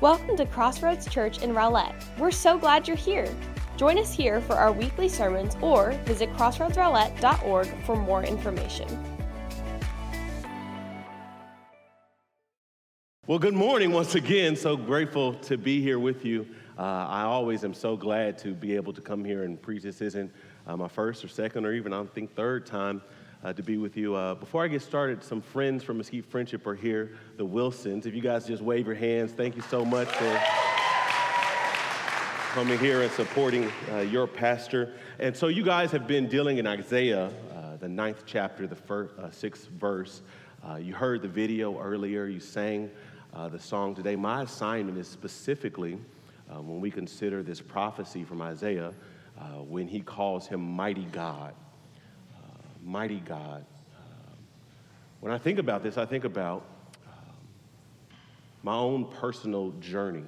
Welcome to Crossroads Church in Rowlett. We're so glad you're here. Join us here for our weekly sermons or visit crossroadsrowlett.org for more information. Well, good morning once again. So grateful to be here with you. Uh, I always am so glad to be able to come here and preach. This isn't uh, my first or second or even, I don't think, third time uh, to be with you. Uh, before I get started, some friends from Mesquite Friendship are here, the Wilsons. If you guys just wave your hands, thank you so much for coming here and supporting uh, your pastor. And so you guys have been dealing in Isaiah, uh, the ninth chapter, the first, uh, sixth verse. Uh, you heard the video earlier, you sang the song today. My assignment is specifically when we consider this prophecy from Isaiah when he calls him mighty God mighty God. Uh, when I think about this, I think about um, my own personal journey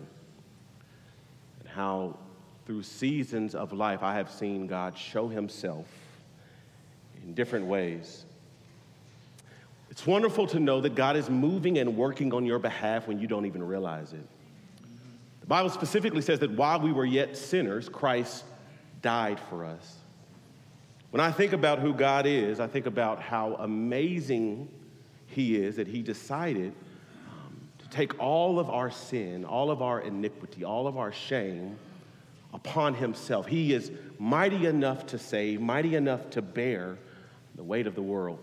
and how through seasons of life I have seen God show himself in different ways. It's wonderful to know that God is moving and working on your behalf when you don't even realize it. The Bible specifically says that while we were yet sinners, Christ died for us. When I think about who God is, I think about how amazing He is that He decided um, to take all of our sin, all of our iniquity, all of our shame upon Himself. He is mighty enough to save, mighty enough to bear the weight of the world.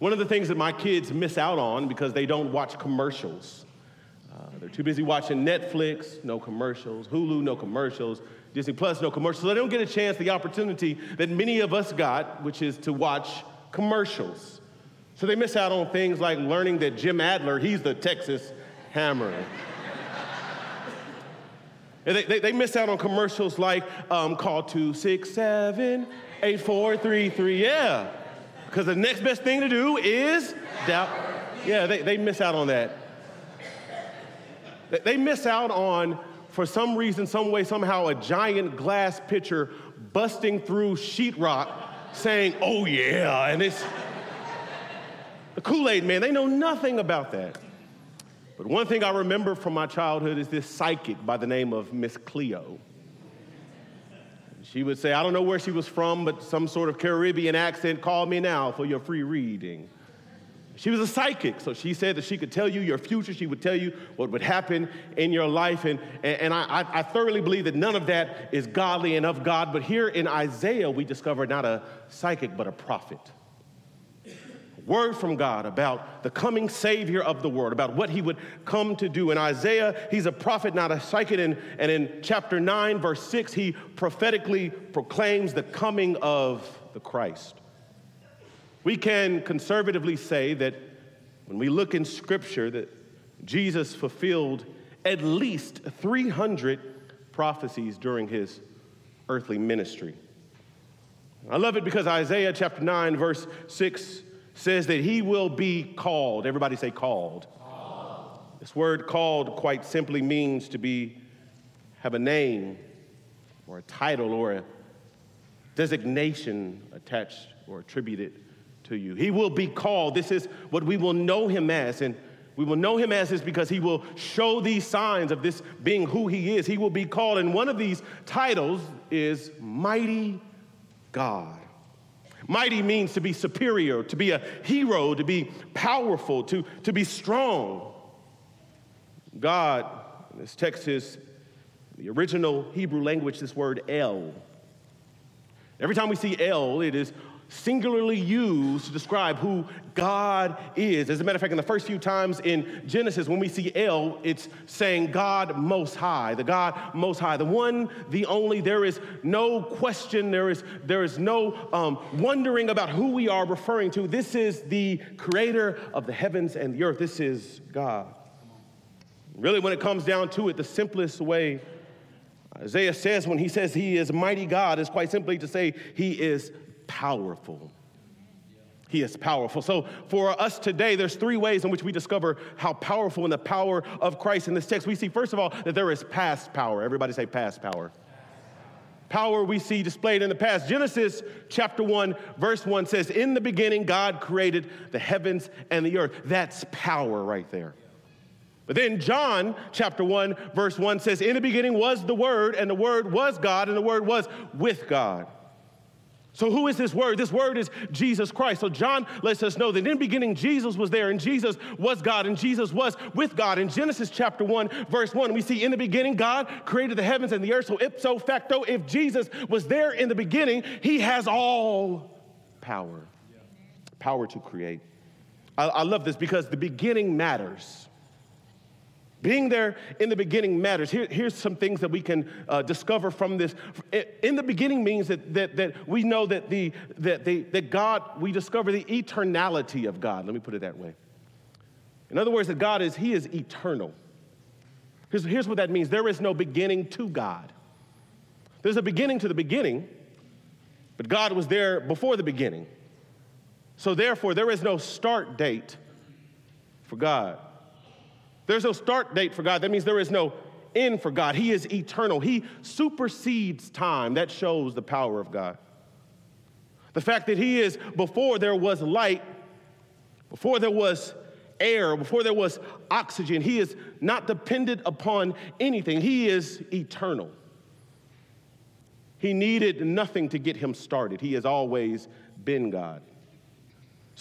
One of the things that my kids miss out on because they don't watch commercials. Uh, they're too busy watching Netflix, no commercials, Hulu, no commercials. Disney Plus, no commercials. So they don't get a chance, the opportunity that many of us got, which is to watch commercials. So they miss out on things like learning that Jim Adler, he's the Texas hammer. they, they, they, miss out on commercials like um, call 267 8433. Yeah. Because the next best thing to do is doubt. Yeah, they, they miss out on that. They miss out on for some reason, some way, somehow, a giant glass pitcher busting through sheetrock saying, oh yeah, and it's the Kool Aid man, they know nothing about that. But one thing I remember from my childhood is this psychic by the name of Miss Cleo. She would say, I don't know where she was from, but some sort of Caribbean accent, call me now for your free reading. She was a psychic, so she said that she could tell you your future. She would tell you what would happen in your life. And, and I, I thoroughly believe that none of that is godly and of God. But here in Isaiah, we discover not a psychic, but a prophet. Word from God about the coming Savior of the world, about what he would come to do. In Isaiah, he's a prophet, not a psychic. And, and in chapter 9, verse 6, he prophetically proclaims the coming of the Christ. We can conservatively say that when we look in Scripture, that Jesus fulfilled at least 300 prophecies during his earthly ministry. I love it because Isaiah chapter 9, verse 6 says that he will be called. Everybody say called. called. This word called quite simply means to be, have a name or a title or a designation attached or attributed to you. He will be called. This is what we will know him as. And we will know him as this because he will show these signs of this being who he is. He will be called. And one of these titles is Mighty God. Mighty means to be superior, to be a hero, to be powerful, to, to be strong. God, this text is the original Hebrew language, this word El. Every time we see El, it is singularly used to describe who God is. As a matter of fact, in the first few times in Genesis, when we see El, it's saying God Most High, the God Most High, the one, the only. There is no question, there is, there is no um, wondering about who we are referring to. This is the creator of the heavens and the earth. This is God. Really, when it comes down to it, the simplest way Isaiah says when he says he is mighty God is quite simply to say he is powerful. He is powerful. So, for us today, there's three ways in which we discover how powerful and the power of Christ in this text. We see, first of all, that there is past power. Everybody say past power. Power we see displayed in the past. Genesis chapter 1, verse 1 says, In the beginning, God created the heavens and the earth. That's power right there. But then John chapter 1, verse 1 says, In the beginning was the Word, and the Word was God, and the Word was with God. So, who is this word? This word is Jesus Christ. So, John lets us know that in the beginning, Jesus was there, and Jesus was God, and Jesus was with God. In Genesis chapter 1, verse 1, we see in the beginning, God created the heavens and the earth. So, ipso facto, if Jesus was there in the beginning, he has all power power to create. I, I love this because the beginning matters. Being there in the beginning matters. Here, here's some things that we can uh, discover from this. In the beginning means that, that, that we know that, the, that, the, that God, we discover the eternality of God. Let me put it that way. In other words, that God is, He is eternal. Here's, here's what that means there is no beginning to God. There's a beginning to the beginning, but God was there before the beginning. So therefore, there is no start date for God. There's no start date for God. That means there is no end for God. He is eternal. He supersedes time. That shows the power of God. The fact that He is before there was light, before there was air, before there was oxygen, He is not dependent upon anything. He is eternal. He needed nothing to get Him started. He has always been God.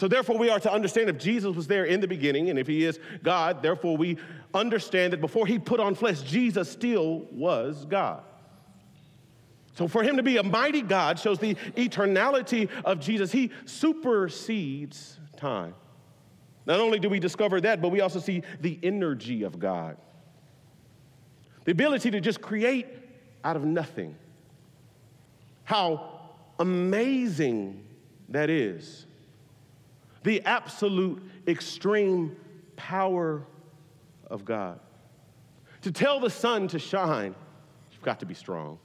So, therefore, we are to understand if Jesus was there in the beginning and if he is God, therefore, we understand that before he put on flesh, Jesus still was God. So, for him to be a mighty God shows the eternality of Jesus. He supersedes time. Not only do we discover that, but we also see the energy of God the ability to just create out of nothing. How amazing that is the absolute extreme power of God. To tell the sun to shine, you've got to be strong.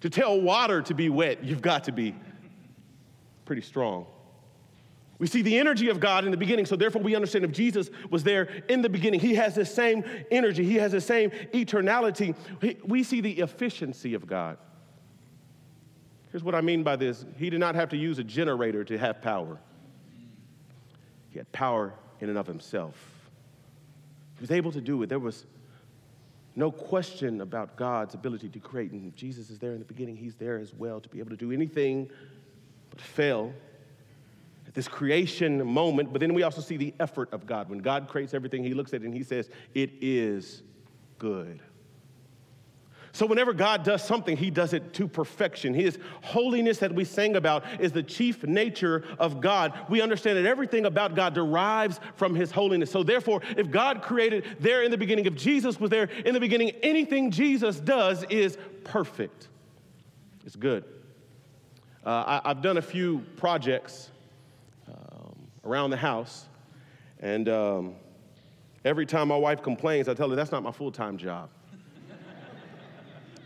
To tell water to be wet, you've got to be pretty strong. We see the energy of God in the beginning, so therefore we understand if Jesus was there in the beginning, he has the same energy, he has the same eternality. We see the efficiency of God. Here's what I mean by this He did not have to use a generator to have power. He had power in and of himself. He was able to do it. There was no question about God's ability to create. And Jesus is there in the beginning, he's there as well to be able to do anything but fail at this creation moment. But then we also see the effort of God. When God creates everything, he looks at it and he says, It is good. So, whenever God does something, He does it to perfection. His holiness that we sang about is the chief nature of God. We understand that everything about God derives from His holiness. So, therefore, if God created there in the beginning, if Jesus was there in the beginning, anything Jesus does is perfect. It's good. Uh, I, have done a few projects um, around the house, and um, every time my wife complains, I tell her that's not my full time job.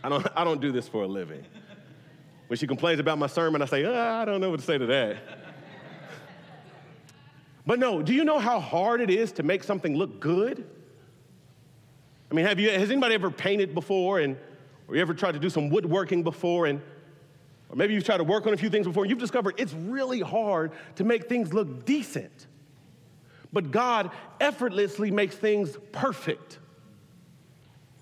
I don't, I don't do this for a living. When she complains about my sermon, I say, oh, I don't know what to say to that. but no, do you know how hard it is to make something look good? I mean, have you, has anybody ever painted before and, or you ever tried to do some woodworking before and, or maybe you've tried to work on a few things before and you've discovered it's really hard to make things look decent. But God effortlessly makes things perfect.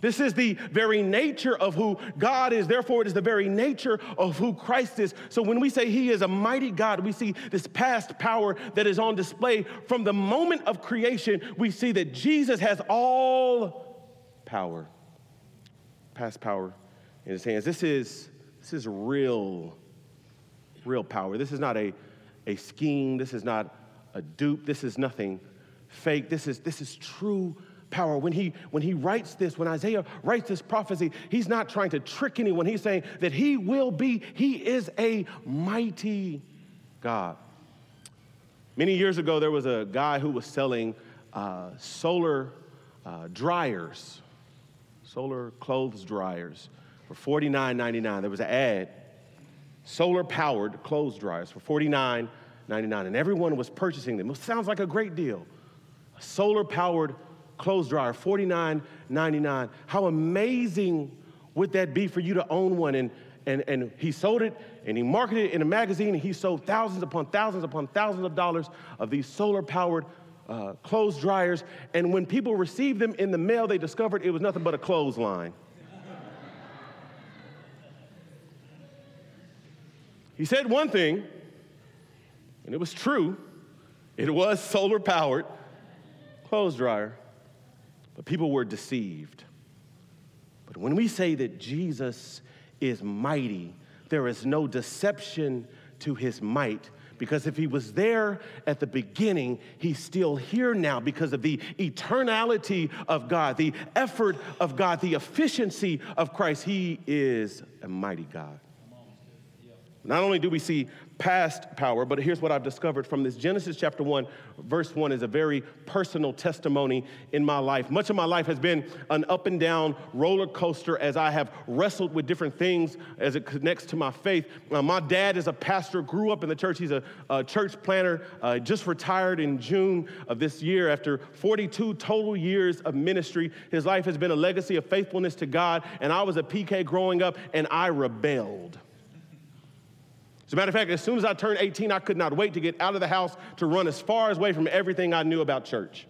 This is the very nature of who God is. Therefore, it is the very nature of who Christ is. So when we say He is a mighty God, we see this past power that is on display. From the moment of creation, we see that Jesus has all power, past power in His hands. This is, this is real, real power. This is not a, a scheme. This is not a dupe. This is nothing fake. This is, this is true power. When he, when he writes this, when Isaiah writes this prophecy, he's not trying to trick anyone. He's saying that he will be, he is a mighty God. Many years ago, there was a guy who was selling uh, solar uh, dryers, solar clothes dryers for $49.99. There was an ad, solar powered clothes dryers for $49.99, and everyone was purchasing them. It sounds like a great deal. Solar powered clothes dryer, $49.99. How amazing would that be for you to own one? And, and, and he sold it and he marketed it in a magazine and he sold thousands upon thousands upon thousands of dollars of these solar powered uh, clothes dryers, and when people received them in the mail, they discovered it was nothing but a clothesline. he said one thing, and it was true. It was solar powered clothes dryer, but people were deceived. But when we say that Jesus is mighty, there is no deception to his might. Because if he was there at the beginning, he's still here now because of the eternality of God, the effort of God, the efficiency of Christ. He is a mighty God. Not only do we see past power, but here's what I've discovered from this Genesis chapter 1, verse 1 is a very personal testimony in my life. Much of my life has been an up and down roller coaster as I have wrestled with different things as it connects to my faith. Uh, my dad is a pastor, grew up in the church. He's a, a church planter, uh, just retired in June of this year after 42 total years of ministry. His life has been a legacy of faithfulness to God, and I was a PK growing up, and I rebelled. As a matter of fact, as soon as I turned 18, I could not wait to get out of the house to run as far away from everything I knew about church.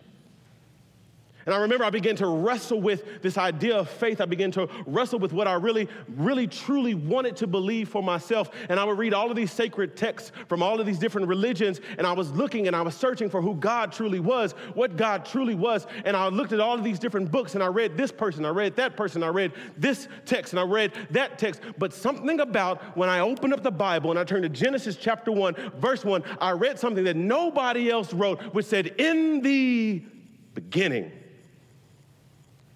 And I remember I began to wrestle with this idea of faith. I began to wrestle with what I really, really, truly wanted to believe for myself. And I would read all of these sacred texts from all of these different religions. And I was looking and I was searching for who God truly was, what God truly was. And I looked at all of these different books and I read this person, I read that person, I read this text, and I read that text. But something about when I opened up the Bible and I turned to Genesis chapter 1, verse 1, I read something that nobody else wrote, which said, In the beginning.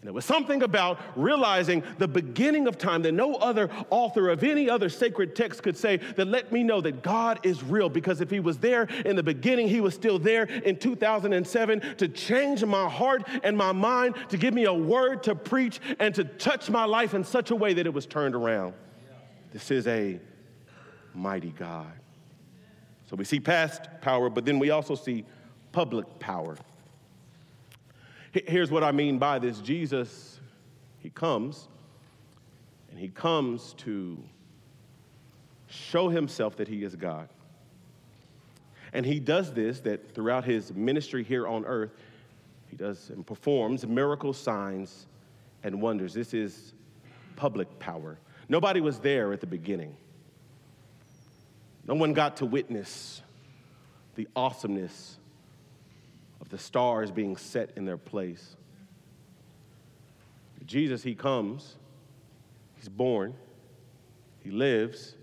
It was something about realizing the beginning of time that no other author of any other sacred text could say that let me know that God is real. Because if He was there in the beginning, He was still there in 2007 to change my heart and my mind, to give me a word to preach, and to touch my life in such a way that it was turned around. This is a mighty God. So we see past power, but then we also see public power. Here's what I mean by this Jesus, he comes, and he comes to show himself that he is God. And he does this that throughout his ministry here on earth, he does and performs miracles, signs, and wonders. This is public power. Nobody was there at the beginning. No one got to witness the awesomeness of the stars being set in their place. Jesus, he comes, he's born, he lives,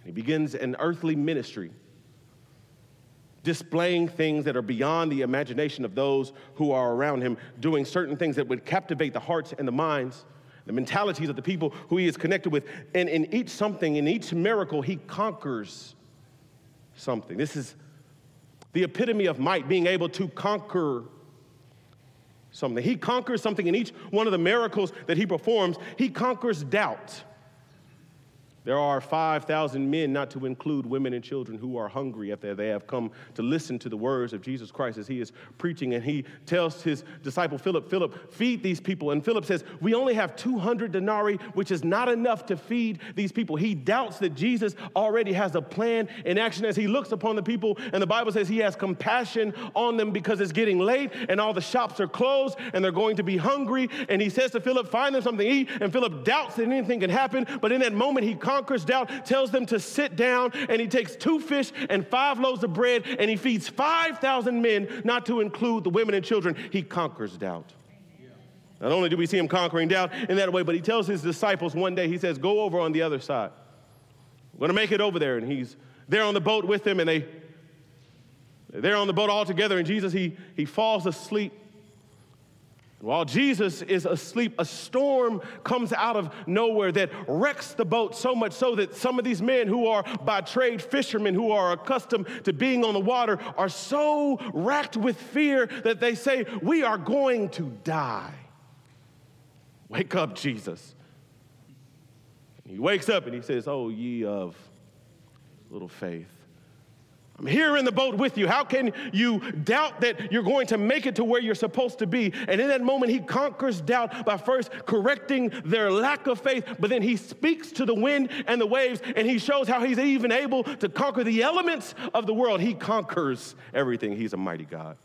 and he begins an earthly ministry, displaying things that are beyond the imagination of those who are around him, doing certain things that would captivate the hearts and the minds, the mentalities of the people who he is connected with. And in each something, in each miracle, he conquers something. This is the epitome of might, being able to conquer something. He conquers something in each one of the miracles that he performs. He conquers doubt. There are 5,000 men, not to include women and children, who are hungry after they have come to listen to the words of Jesus Christ as he is preaching. And he tells his disciple Philip, Philip, feed these people. And Philip says, We only have 200 denarii, which is not enough to feed these people. He doubts that Jesus already has a plan in action as he looks upon the people. And the Bible says he has compassion on them because it's getting late and all the shops are closed and they're going to be hungry. And he says to Philip, Find them something to eat. And Philip doubts that anything can happen. But in that moment, he conquers doubt, tells them to sit down, and he takes two fish and five loaves of bread, and he feeds 5,000 men, not to include the women and children. He conquers doubt. Not only do we see him conquering doubt in that way, but he tells his disciples one day, he says, Go over on the other side. We're going to make it over there. And he's there on the boat with them, and they, they're on the boat all together, and Jesus, he, he falls asleep. While Jesus is asleep, a storm comes out of nowhere that wrecks the boat so much so that some of these men who are by trade fishermen, who are accustomed to being on the water, are so racked with fear that they say, We are going to die. Wake up, Jesus. He wakes up and he says, Oh, ye of little faith. I'm here in the boat with you. How can you doubt that you're going to make it to where you're supposed to be? And in that moment, he conquers doubt by first correcting their lack of faith, but then he speaks to the wind and the waves, and he shows how he's even able to conquer the elements of the world. He conquers everything. He's a mighty God.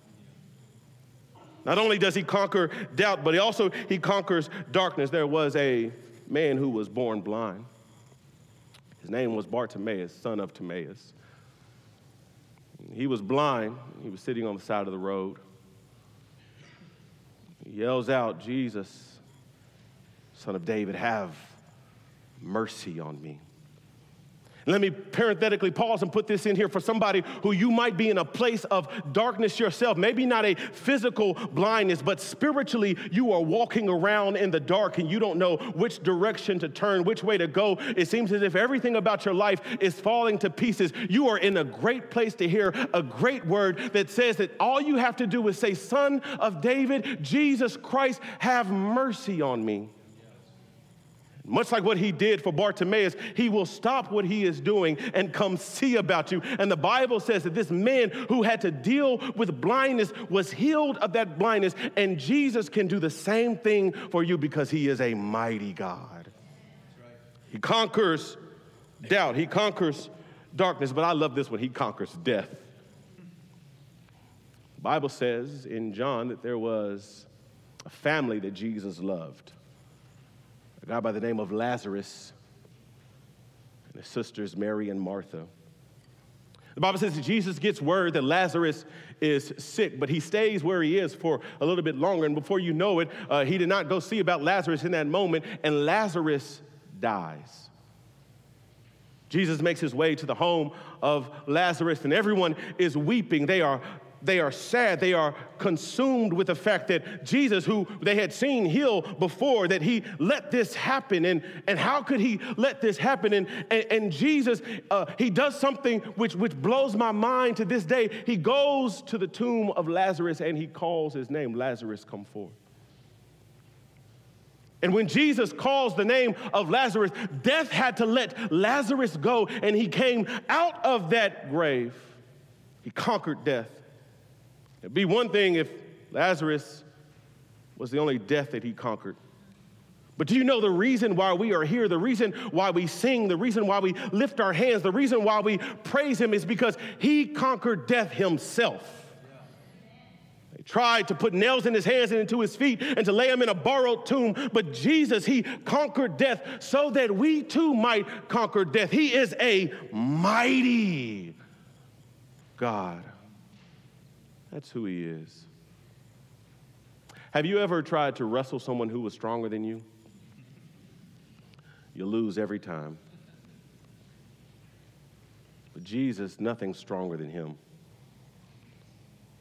Not only does he conquer doubt, but he also he conquers darkness. There was a man who was born blind. His name was Bartimaeus, son of Timaeus. He was blind. He was sitting on the side of the road. He yells out, Jesus, son of David, have mercy on me. Let me parenthetically pause and put this in here for somebody who you might be in a place of darkness yourself. Maybe not a physical blindness, but spiritually you are walking around in the dark and you don't know which direction to turn, which way to go. It seems as if everything about your life is falling to pieces. You are in a great place to hear a great word that says that all you have to do is say, Son of David, Jesus Christ, have mercy on me. Much like what he did for Bartimaeus, he will stop what he is doing and come see about you. And the Bible says that this man who had to deal with blindness was healed of that blindness. And Jesus can do the same thing for you because he is a mighty God. He conquers doubt, he conquers darkness, but I love this one he conquers death. The Bible says in John that there was a family that Jesus loved a guy by the name of Lazarus and his sisters Mary and Martha. The Bible says that Jesus gets word that Lazarus is sick, but he stays where he is for a little bit longer. And before you know it, uh, he did not go see about Lazarus in that moment, and Lazarus dies. Jesus makes his way to the home of Lazarus, and everyone is weeping. They are they are sad. They are consumed with the fact that Jesus, who they had seen heal before, that he let this happen. And, and how could he let this happen? And, and, and Jesus, uh, he does something which, which blows my mind to this day. He goes to the tomb of Lazarus and he calls his name Lazarus, come forth. And when Jesus calls the name of Lazarus, death had to let Lazarus go, and he came out of that grave. He conquered death. It'd be one thing if Lazarus was the only death that he conquered. But do you know the reason why we are here? The reason why we sing, the reason why we lift our hands, the reason why we praise him is because he conquered death himself. They tried to put nails in his hands and into his feet and to lay him in a borrowed tomb, but Jesus, he conquered death so that we too might conquer death. He is a mighty God. That's who he is. Have you ever tried to wrestle someone who was stronger than you? You lose every time. But Jesus, nothing's stronger than him.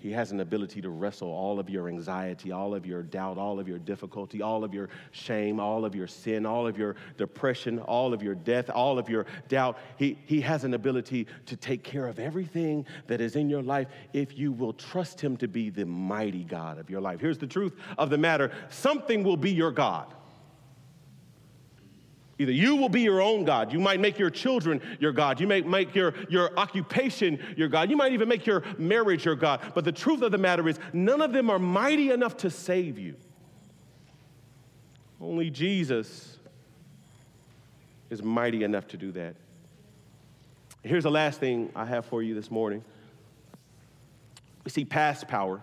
He has an ability to wrestle all of your anxiety, all of your doubt, all of your difficulty, all of your shame, all of your sin, all of your depression, all of your death, all of your doubt. He, he has an ability to take care of everything that is in your life if you will trust Him to be the mighty God of your life. Here's the truth of the matter something will be your God. Either you will be your own God. You might make your children your God. You may make your, your occupation your God. You might even make your marriage your God. But the truth of the matter is, none of them are mighty enough to save you. Only Jesus is mighty enough to do that. Here's the last thing I have for you this morning. We see past power.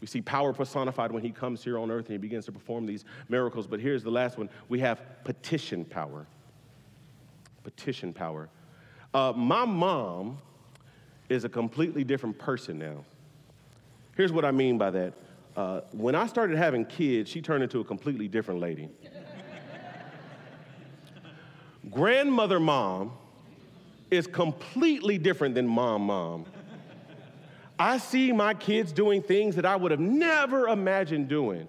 We see power personified when he comes here on earth and he begins to perform these miracles. But here's the last one we have petition power. Petition power. Uh, my mom is a completely different person now. Here's what I mean by that. Uh, when I started having kids, she turned into a completely different lady. Grandmother mom is completely different than mom mom. I see my kids doing things that I would have never imagined doing.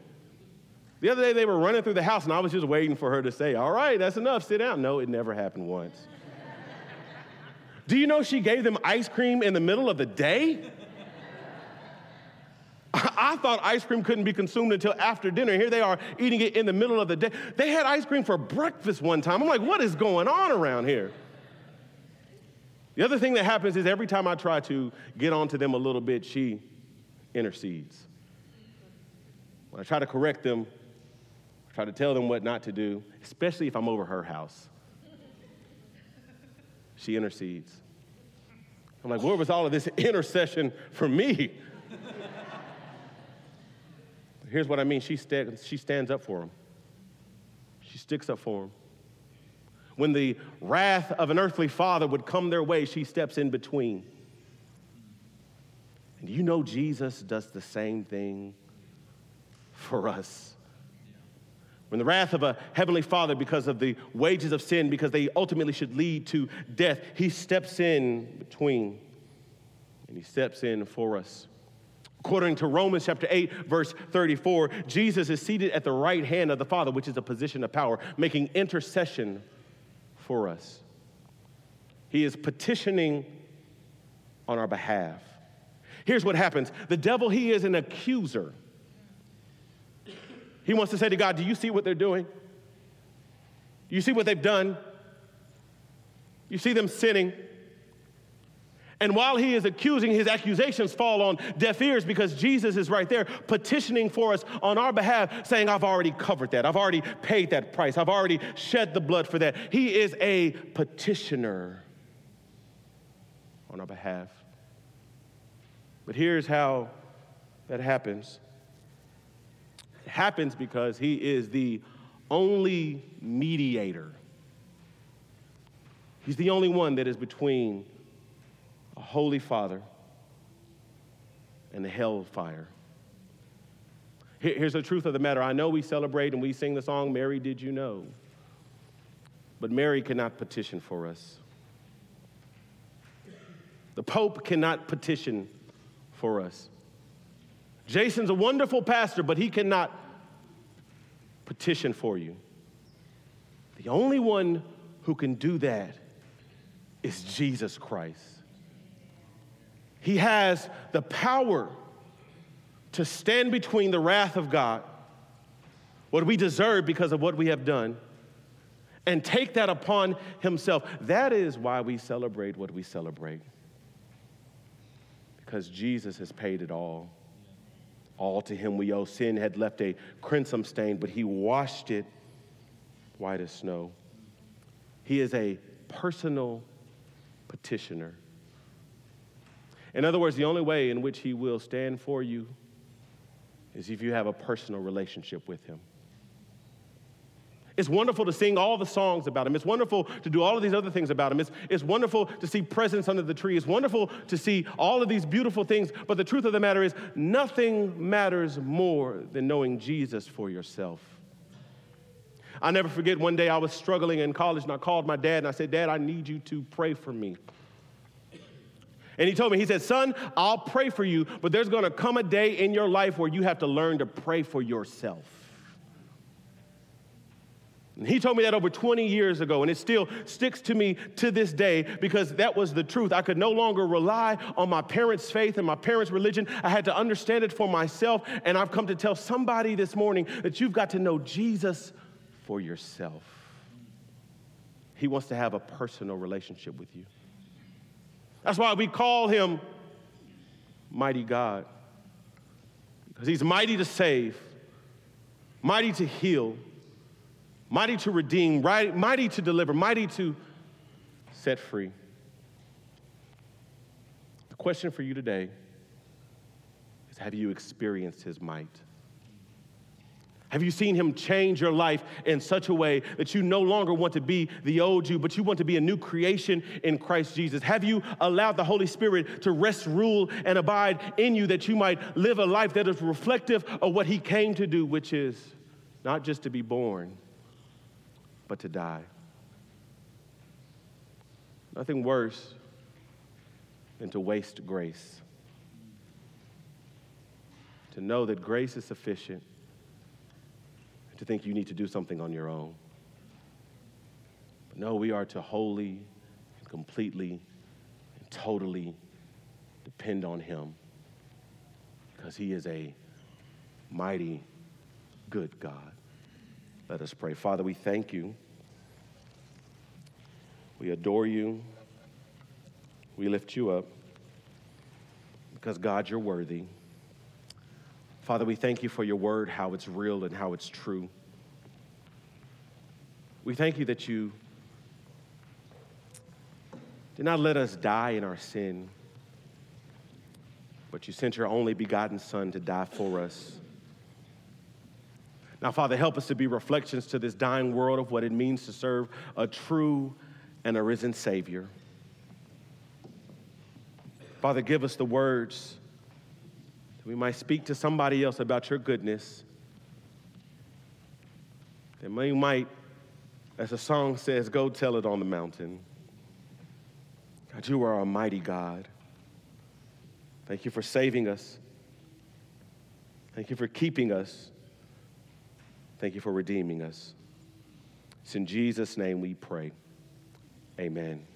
The other day they were running through the house and I was just waiting for her to say, All right, that's enough, sit down. No, it never happened once. Do you know she gave them ice cream in the middle of the day? I thought ice cream couldn't be consumed until after dinner. Here they are eating it in the middle of the day. They had ice cream for breakfast one time. I'm like, what is going on around here? The other thing that happens is every time I try to get onto them a little bit, she intercedes. When I try to correct them, I try to tell them what not to do, especially if I'm over her house. She intercedes. I'm like, where was all of this intercession for me? Here's what I mean she, st- she stands up for him, she sticks up for him. When the wrath of an earthly father would come their way, she steps in between. And you know Jesus does the same thing for us. When the wrath of a heavenly father, because of the wages of sin, because they ultimately should lead to death, he steps in between and he steps in for us. According to Romans chapter 8, verse 34, Jesus is seated at the right hand of the Father, which is a position of power, making intercession for us. He is petitioning on our behalf. Here's what happens the devil, he is an accuser. He wants to say to God, Do you see what they're doing? You see what they've done? You see them sinning. And while he is accusing, his accusations fall on deaf ears because Jesus is right there petitioning for us on our behalf, saying, I've already covered that. I've already paid that price. I've already shed the blood for that. He is a petitioner on our behalf. But here's how that happens it happens because he is the only mediator. He's the only one that is between holy father and the hellfire. Here's the truth of the matter. I know we celebrate and we sing the song, Mary, Did You Know? But Mary cannot petition for us. The Pope cannot petition for us. Jason's a wonderful pastor, but he cannot petition for you. The only one who can do that is Jesus Christ. He has the power to stand between the wrath of God, what we deserve because of what we have done, and take that upon himself. That is why we celebrate what we celebrate. Because Jesus has paid it all. All to him we owe. Sin had left a crimson stain, but he washed it white as snow. He is a personal petitioner. In other words, the only way in which He will stand for you is if you have a personal relationship with Him. It's wonderful to sing all the songs about him. It's wonderful to do all of these other things about him. It's, it's wonderful to see presents under the tree. It's wonderful to see all of these beautiful things. But the truth of the matter is, nothing matters more than knowing Jesus for yourself. i never forget one day I was struggling in college and I called my dad and I said, Dad, I need you to pray for me. And he told me, he said, Son, I'll pray for you, but there's gonna come a day in your life where you have to learn to pray for yourself. And he told me that over 20 years ago, and it still sticks to me to this day because that was the truth. I could no longer rely on my parents' faith and my parents' religion. I had to understand it for myself, and I've come to tell somebody this morning that you've got to know Jesus for yourself. He wants to have a personal relationship with you. That's why we call him Mighty God, because he's mighty to save, mighty to heal, mighty to redeem, mighty to deliver, mighty to set free. The question for you today is Have you experienced his might? Have you seen him change your life in such a way that you no longer want to be the old you, but you want to be a new creation in Christ Jesus? Have you allowed the Holy Spirit to rest, rule, and abide in you that you might live a life that is reflective of what he came to do, which is not just to be born, but to die? Nothing worse than to waste grace. To know that grace is sufficient to think you need to do something on your own. But no, we are to wholly and completely and totally depend on Him because He is a mighty, good God. Let us pray. Father, we thank you. We adore you. We lift you up because, God, you're worthy. Father, we thank you for your word, how it's real and how it's true. We thank you that you did not let us die in our sin, but you sent your only begotten Son to die for us Now, Father, help us to be reflections to this dying world of what it means to serve a true and a risen Savior. Father, give us the words we might speak to somebody else about your goodness. That we might, as the song says, go tell it on the mountain. God, you are a mighty God. Thank you for saving us. Thank you for keeping us. Thank you for redeeming us. It's in Jesus' name we pray. Amen.